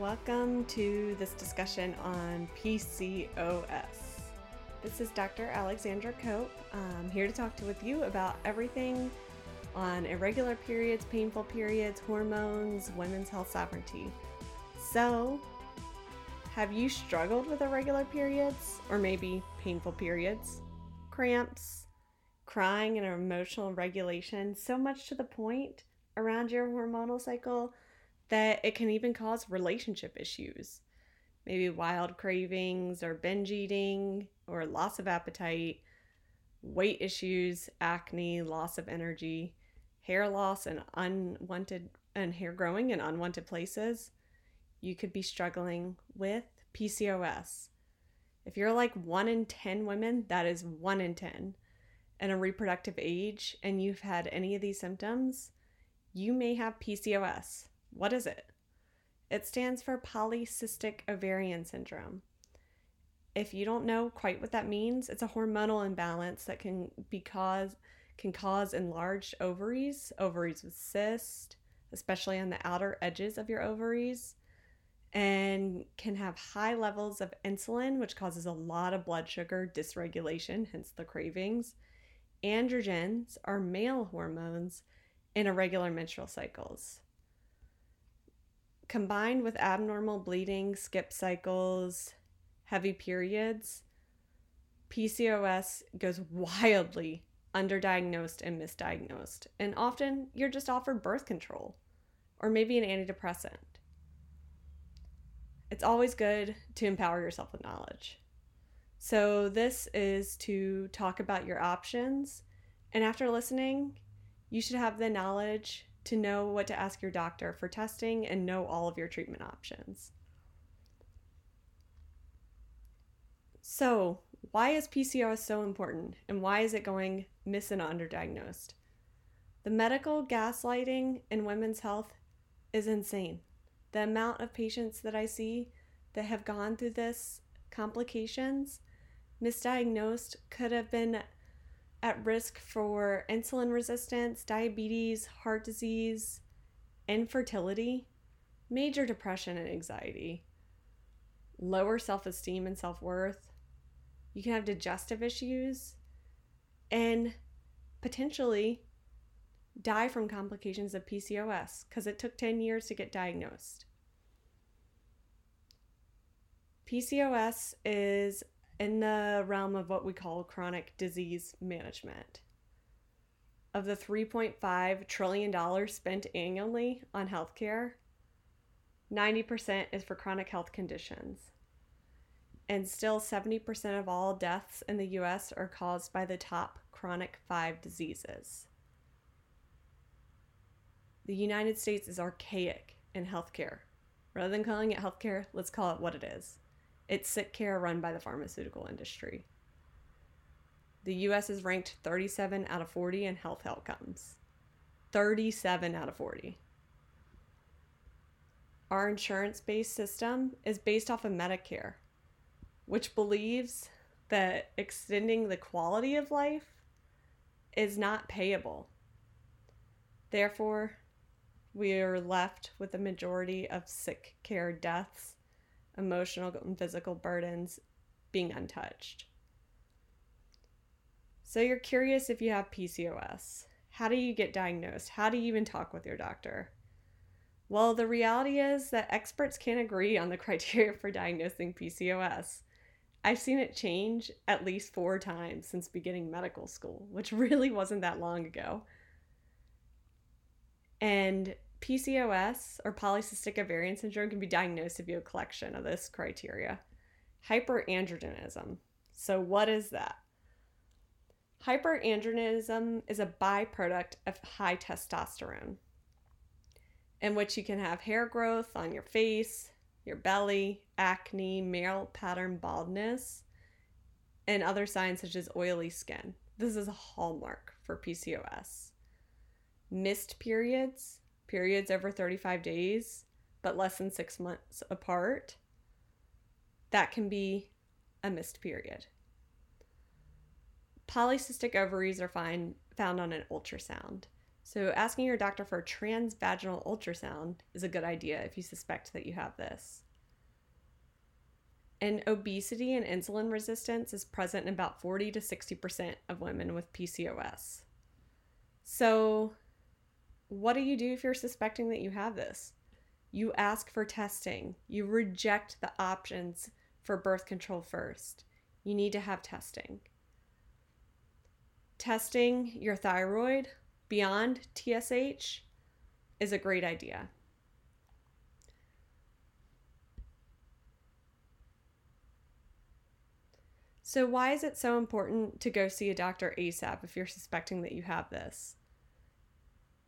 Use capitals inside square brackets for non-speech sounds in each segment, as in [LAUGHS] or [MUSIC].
Welcome to this discussion on PCOS. This is Dr. Alexandra Cope. I'm here to talk to with you about everything on irregular periods, painful periods, hormones, women's health sovereignty. So, have you struggled with irregular periods or maybe painful periods, cramps, crying and emotional regulation so much to the point around your hormonal cycle that it can even cause relationship issues? Maybe wild cravings or binge eating or loss of appetite, weight issues, acne, loss of energy, hair loss and unwanted and hair growing in unwanted places you could be struggling with PCOS. If you're like one in 10 women, that is one in 10 in a reproductive age, and you've had any of these symptoms, you may have PCOS. What is it? It stands for polycystic ovarian syndrome. If you don't know quite what that means, it's a hormonal imbalance that can be cause can cause enlarged ovaries, ovaries with cyst, especially on the outer edges of your ovaries, and can have high levels of insulin, which causes a lot of blood sugar dysregulation, hence the cravings. Androgens are male hormones in irregular menstrual cycles. Combined with abnormal bleeding, skip cycles, heavy periods, PCOS goes wildly underdiagnosed and misdiagnosed. And often you're just offered birth control or maybe an antidepressant it's always good to empower yourself with knowledge. So, this is to talk about your options. And after listening, you should have the knowledge to know what to ask your doctor for testing and know all of your treatment options. So, why is PCOS so important and why is it going miss and underdiagnosed? The medical gaslighting in women's health is insane the amount of patients that I see that have gone through this complications, misdiagnosed, could have been at risk for insulin resistance, diabetes, heart disease, infertility, major depression and anxiety, lower self esteem and self worth. You can have digestive issues and potentially die from complications of PCOS because it took 10 years to get diagnosed. PCOS is in the realm of what we call chronic disease management. Of the $3.5 trillion spent annually on healthcare, 90% is for chronic health conditions. And still, 70% of all deaths in the US are caused by the top chronic five diseases. The United States is archaic in healthcare. Rather than calling it healthcare, let's call it what it is. It's sick care run by the pharmaceutical industry. The US is ranked 37 out of 40 in health outcomes. 37 out of 40. Our insurance based system is based off of Medicare, which believes that extending the quality of life is not payable. Therefore, we are left with a majority of sick care deaths, emotional and physical burdens being untouched. So you're curious if you have PCOS. How do you get diagnosed? How do you even talk with your doctor? Well, the reality is that experts can't agree on the [LAUGHS] criteria for diagnosing PCOS. I've seen it change at least four times since beginning medical school, which [LAUGHS] really wasn't that long ago. And PCOS or polycystic ovarian syndrome can be diagnosed if you have a collection of this criteria. Hyperandrogenism. So, what is that? Hyperandrogenism is a byproduct of high testosterone, in which you can have hair growth on your face, your belly, acne, male pattern baldness, and other signs such as oily skin. This is a hallmark for PCOS missed periods, periods over 35 days, but less than six months apart, that can be a missed period. Polycystic ovaries are find, found on an ultrasound. So, asking your doctor for a transvaginal ultrasound is a good idea if you suspect that you have this. And obesity and insulin resistance is present in about 40 to 60% of women with PCOS. So, what do you do if you're suspecting that you have this? You ask for testing. You reject the options for birth control first. You need to have testing. Testing your thyroid beyond TSH is a great idea. So, why is it so important to go see a doctor ASAP if you're suspecting that you have this?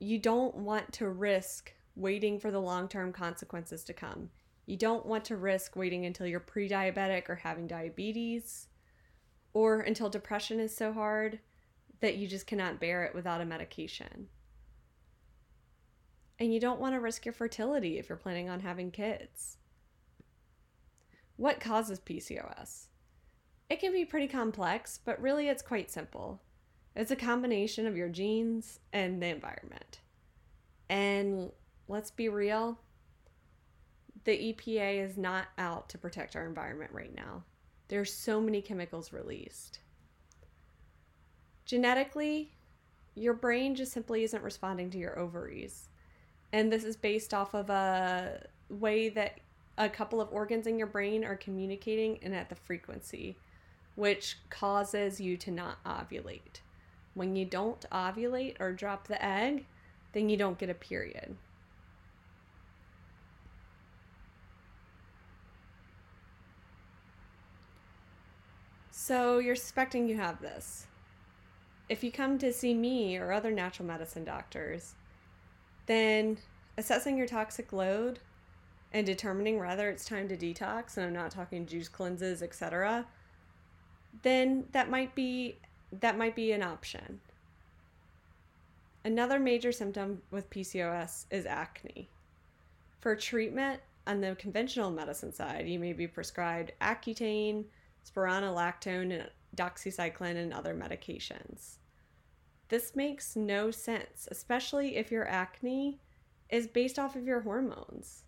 You don't want to risk waiting for the long term consequences to come. You don't want to risk waiting until you're pre diabetic or having diabetes, or until depression is so hard that you just cannot bear it without a medication. And you don't want to risk your fertility if you're planning on having kids. What causes PCOS? It can be pretty complex, but really it's quite simple. It's a combination of your genes and the environment. And let's be real, the EPA is not out to protect our environment right now. There's so many chemicals released. Genetically, your brain just simply isn't responding to your ovaries. And this is based off of a way that a couple of organs in your brain are communicating and at the frequency which causes you to not ovulate. When you don't ovulate or drop the egg, then you don't get a period. So you're suspecting you have this. If you come to see me or other natural medicine doctors, then assessing your toxic load and determining whether it's time to detox, and I'm not talking juice cleanses, etc., then that might be that might be an option. Another major symptom with PCOS is acne. For treatment on the conventional medicine side, you may be prescribed Accutane, spironolactone, and doxycycline, and other medications. This makes no sense, especially if your acne is based off of your hormones.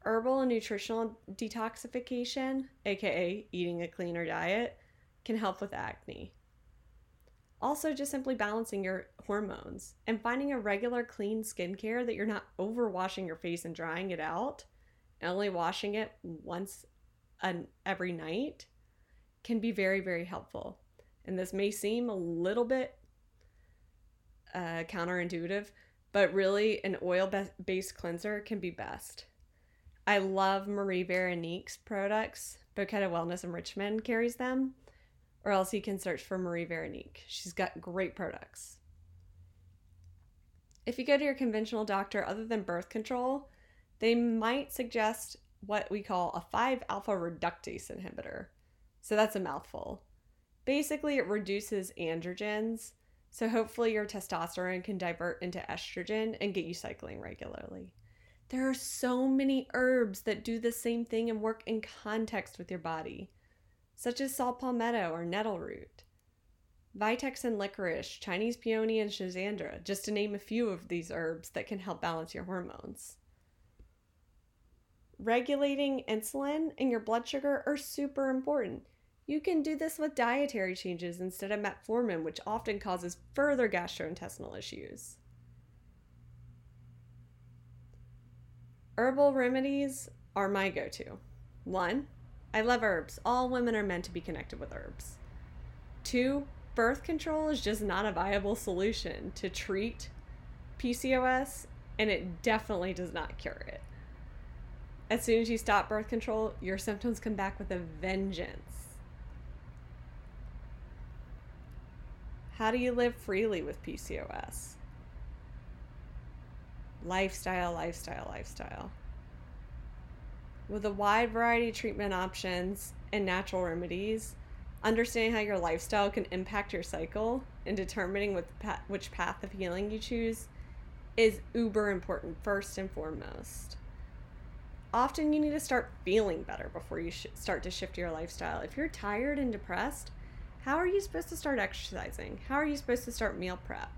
Herbal and nutritional detoxification, aka eating a cleaner diet, can help with acne. Also, just simply balancing your hormones and finding a regular clean skincare that you're not overwashing your face and drying it out and only washing it once an, every night can be very, very helpful. And this may seem a little bit uh, counterintuitive, but really an oil based cleanser can be best. I love Marie Veronique's products. Boketta Wellness in Richmond carries them or else you can search for Marie Veronique. She's got great products. If you go to your conventional doctor other than birth control, they might suggest what we call a 5 alpha reductase inhibitor. So that's a mouthful. Basically, it reduces androgens, so hopefully your testosterone can divert into estrogen and get you cycling regularly. There are so many herbs that do the same thing and work in context with your body such as saw palmetto or nettle root. Vitex and licorice, Chinese peony, and schizandra, just to name a few of these herbs that can help balance your hormones. Regulating insulin and your blood sugar are super important. You can do this with dietary changes instead of metformin, which often causes further gastrointestinal issues. Herbal remedies are my go to. One, I love herbs. All women are meant to be connected with herbs. Two, birth control is just not a viable solution to treat PCOS, and it definitely does not cure it. As soon as you stop birth control, your symptoms come back with a vengeance. How do you live freely with PCOS? Lifestyle, lifestyle, lifestyle. With a wide variety of treatment options and natural remedies, understanding how your lifestyle can impact your cycle and determining which path of healing you choose is uber important, first and foremost. Often you need to start feeling better before you sh- start to shift your lifestyle. If you're tired and depressed, how are you supposed to start exercising? How are you supposed to start meal prep?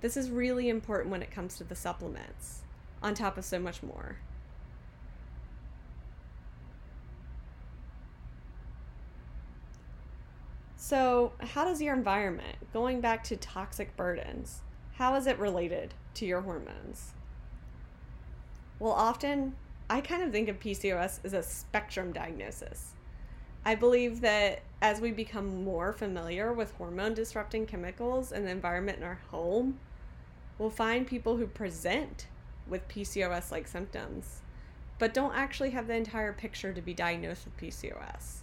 This is really important when it comes to the supplements, on top of so much more. So, how does your environment, going back to toxic burdens, how is it related to your hormones? Well, often I kind of think of PCOS as a spectrum diagnosis. I believe that as we become more familiar with hormone disrupting chemicals and the environment in our home, we'll find people who present with PCOS like symptoms, but don't actually have the entire picture to be diagnosed with PCOS.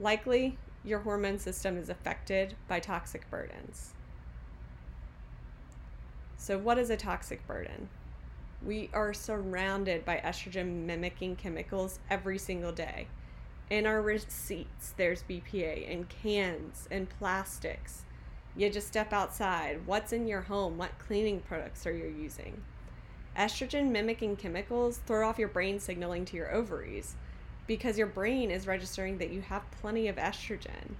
Likely, your hormone system is affected by toxic burdens. So, what is a toxic burden? We are surrounded by estrogen mimicking chemicals every single day. In our receipts, there's BPA in cans and plastics. You just step outside. What's in your home? What cleaning products are you using? Estrogen mimicking chemicals throw off your brain signaling to your ovaries because your brain is registering that you have plenty of estrogen.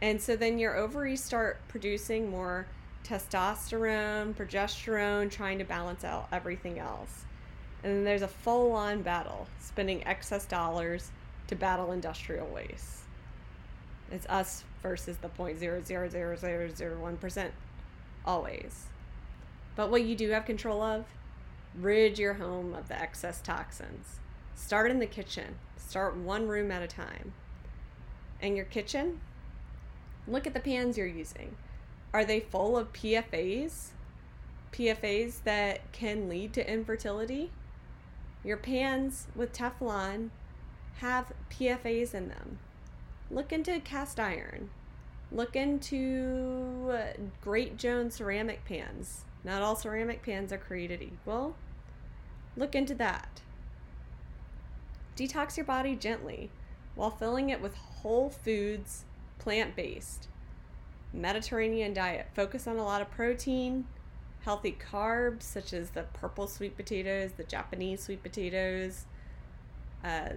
And so then your ovaries start producing more testosterone, progesterone, trying to balance out everything else. And then there's a full on battle, spending excess dollars to battle industrial waste. It's us versus the 0.0000001% always. But what you do have control of, rid your home of the excess toxins. Start in the kitchen. Start one room at a time. In your kitchen, look at the pans you're using. Are they full of PFAs? PFAs that can lead to infertility? Your pans with Teflon have PFAs in them. Look into cast iron. Look into uh, Great Jones ceramic pans. Not all ceramic pans are created equal. Look into that. Detox your body gently while filling it with whole foods, plant based. Mediterranean diet. Focus on a lot of protein, healthy carbs such as the purple sweet potatoes, the Japanese sweet potatoes, uh,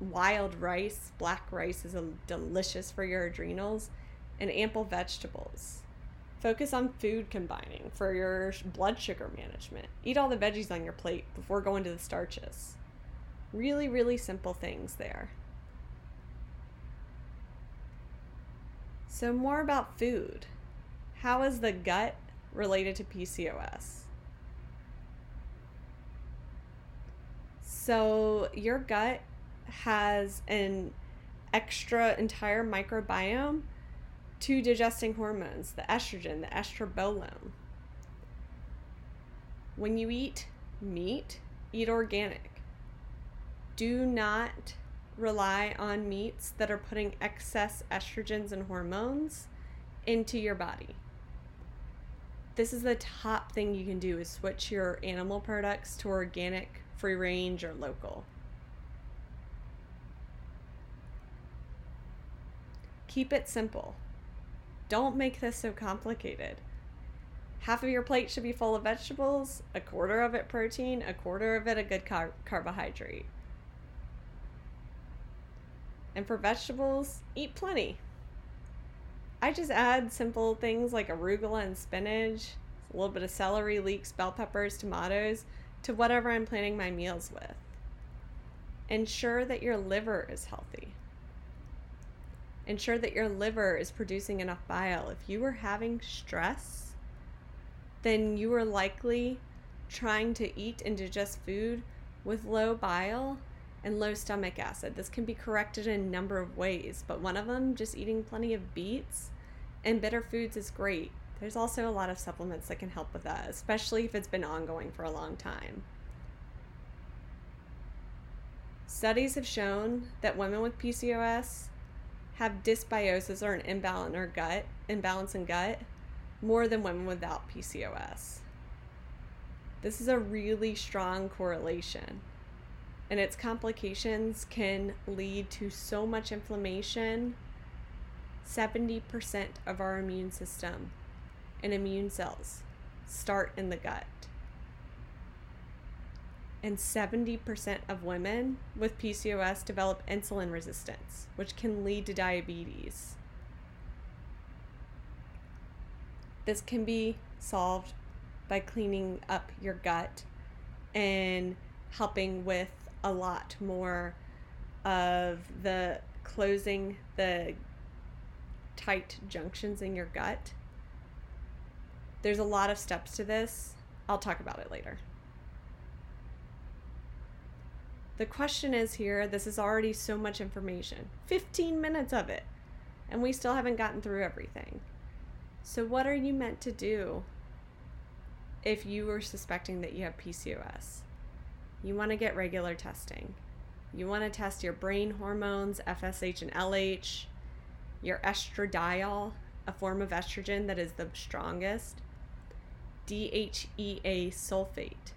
wild rice. Black rice is a, delicious for your adrenals, and ample vegetables. Focus on food combining for your blood sugar management. Eat all the veggies on your plate before going to the starches. Really, really simple things there. So, more about food. How is the gut related to PCOS? So, your gut has an extra entire microbiome to digesting hormones, the estrogen, the estrobolome. When you eat meat, eat organic. Do not rely on meats that are putting excess estrogens and hormones into your body. This is the top thing you can do is switch your animal products to organic, free range or local. Keep it simple. Don't make this so complicated. Half of your plate should be full of vegetables, a quarter of it protein, a quarter of it a good car- carbohydrate. And for vegetables, eat plenty. I just add simple things like arugula and spinach, a little bit of celery, leeks, bell peppers, tomatoes to whatever I'm planning my meals with. Ensure that your liver is healthy. Ensure that your liver is producing enough bile. If you are having stress, then you are likely trying to eat and digest food with low bile and low stomach acid. This can be corrected in a number of ways, but one of them, just eating plenty of beets and bitter foods, is great. There's also a lot of supplements that can help with that, especially if it's been ongoing for a long time. Studies have shown that women with PCOS have dysbiosis or an imbalance in gut, imbalance in gut, more than women without PCOS. This is a really strong correlation and its complications can lead to so much inflammation. 70% of our immune system and immune cells start in the gut. And 70% of women with PCOS develop insulin resistance, which can lead to diabetes. This can be solved by cleaning up your gut and helping with a lot more of the closing the tight junctions in your gut. There's a lot of steps to this. I'll talk about it later. The question is here this is already so much information 15 minutes of it, and we still haven't gotten through everything. So, what are you meant to do if you are suspecting that you have PCOS? You want to get regular testing. You want to test your brain hormones, FSH and LH, your estradiol, a form of estrogen that is the strongest, DHEA sulfate.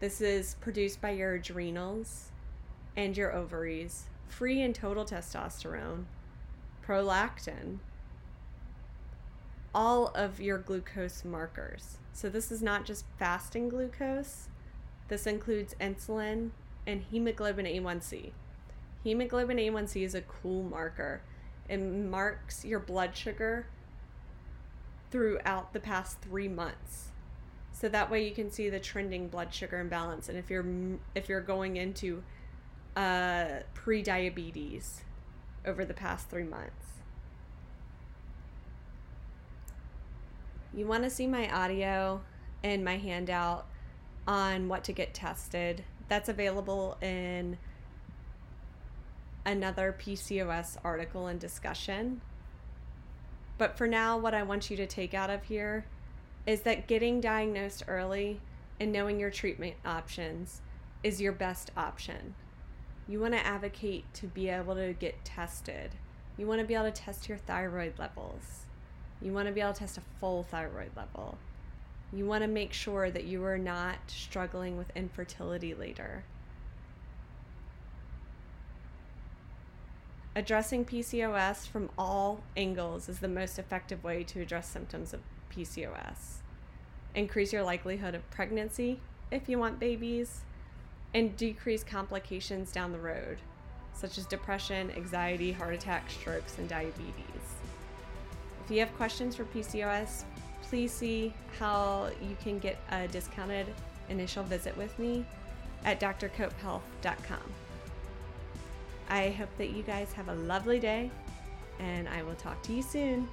This is produced by your adrenals and your ovaries, free and total testosterone, prolactin, all of your glucose markers. So, this is not just fasting glucose, this includes insulin and hemoglobin A1C. Hemoglobin A1C is a cool marker. It marks your blood sugar throughout the past three months. So that way you can see the trending blood sugar imbalance, and if you're if you're going into uh, pre-diabetes over the past three months. You want to see my audio and my handout on what to get tested. That's available in another PCOS article and discussion. But for now, what I want you to take out of here is that getting diagnosed early and knowing your treatment options is your best option. You want to advocate to be able to get tested. You want to be able to test your thyroid levels. You want to be able to test a full thyroid level. You want to make sure that you are not struggling with infertility later. Addressing PCOS from all angles is the most effective way to address symptoms of PCOS. Increase your likelihood of pregnancy if you want babies, and decrease complications down the road, such as depression, anxiety, heart attack, strokes, and diabetes. If you have questions for PCOS, please see how you can get a discounted initial visit with me at drcopehealth.com. I hope that you guys have a lovely day, and I will talk to you soon.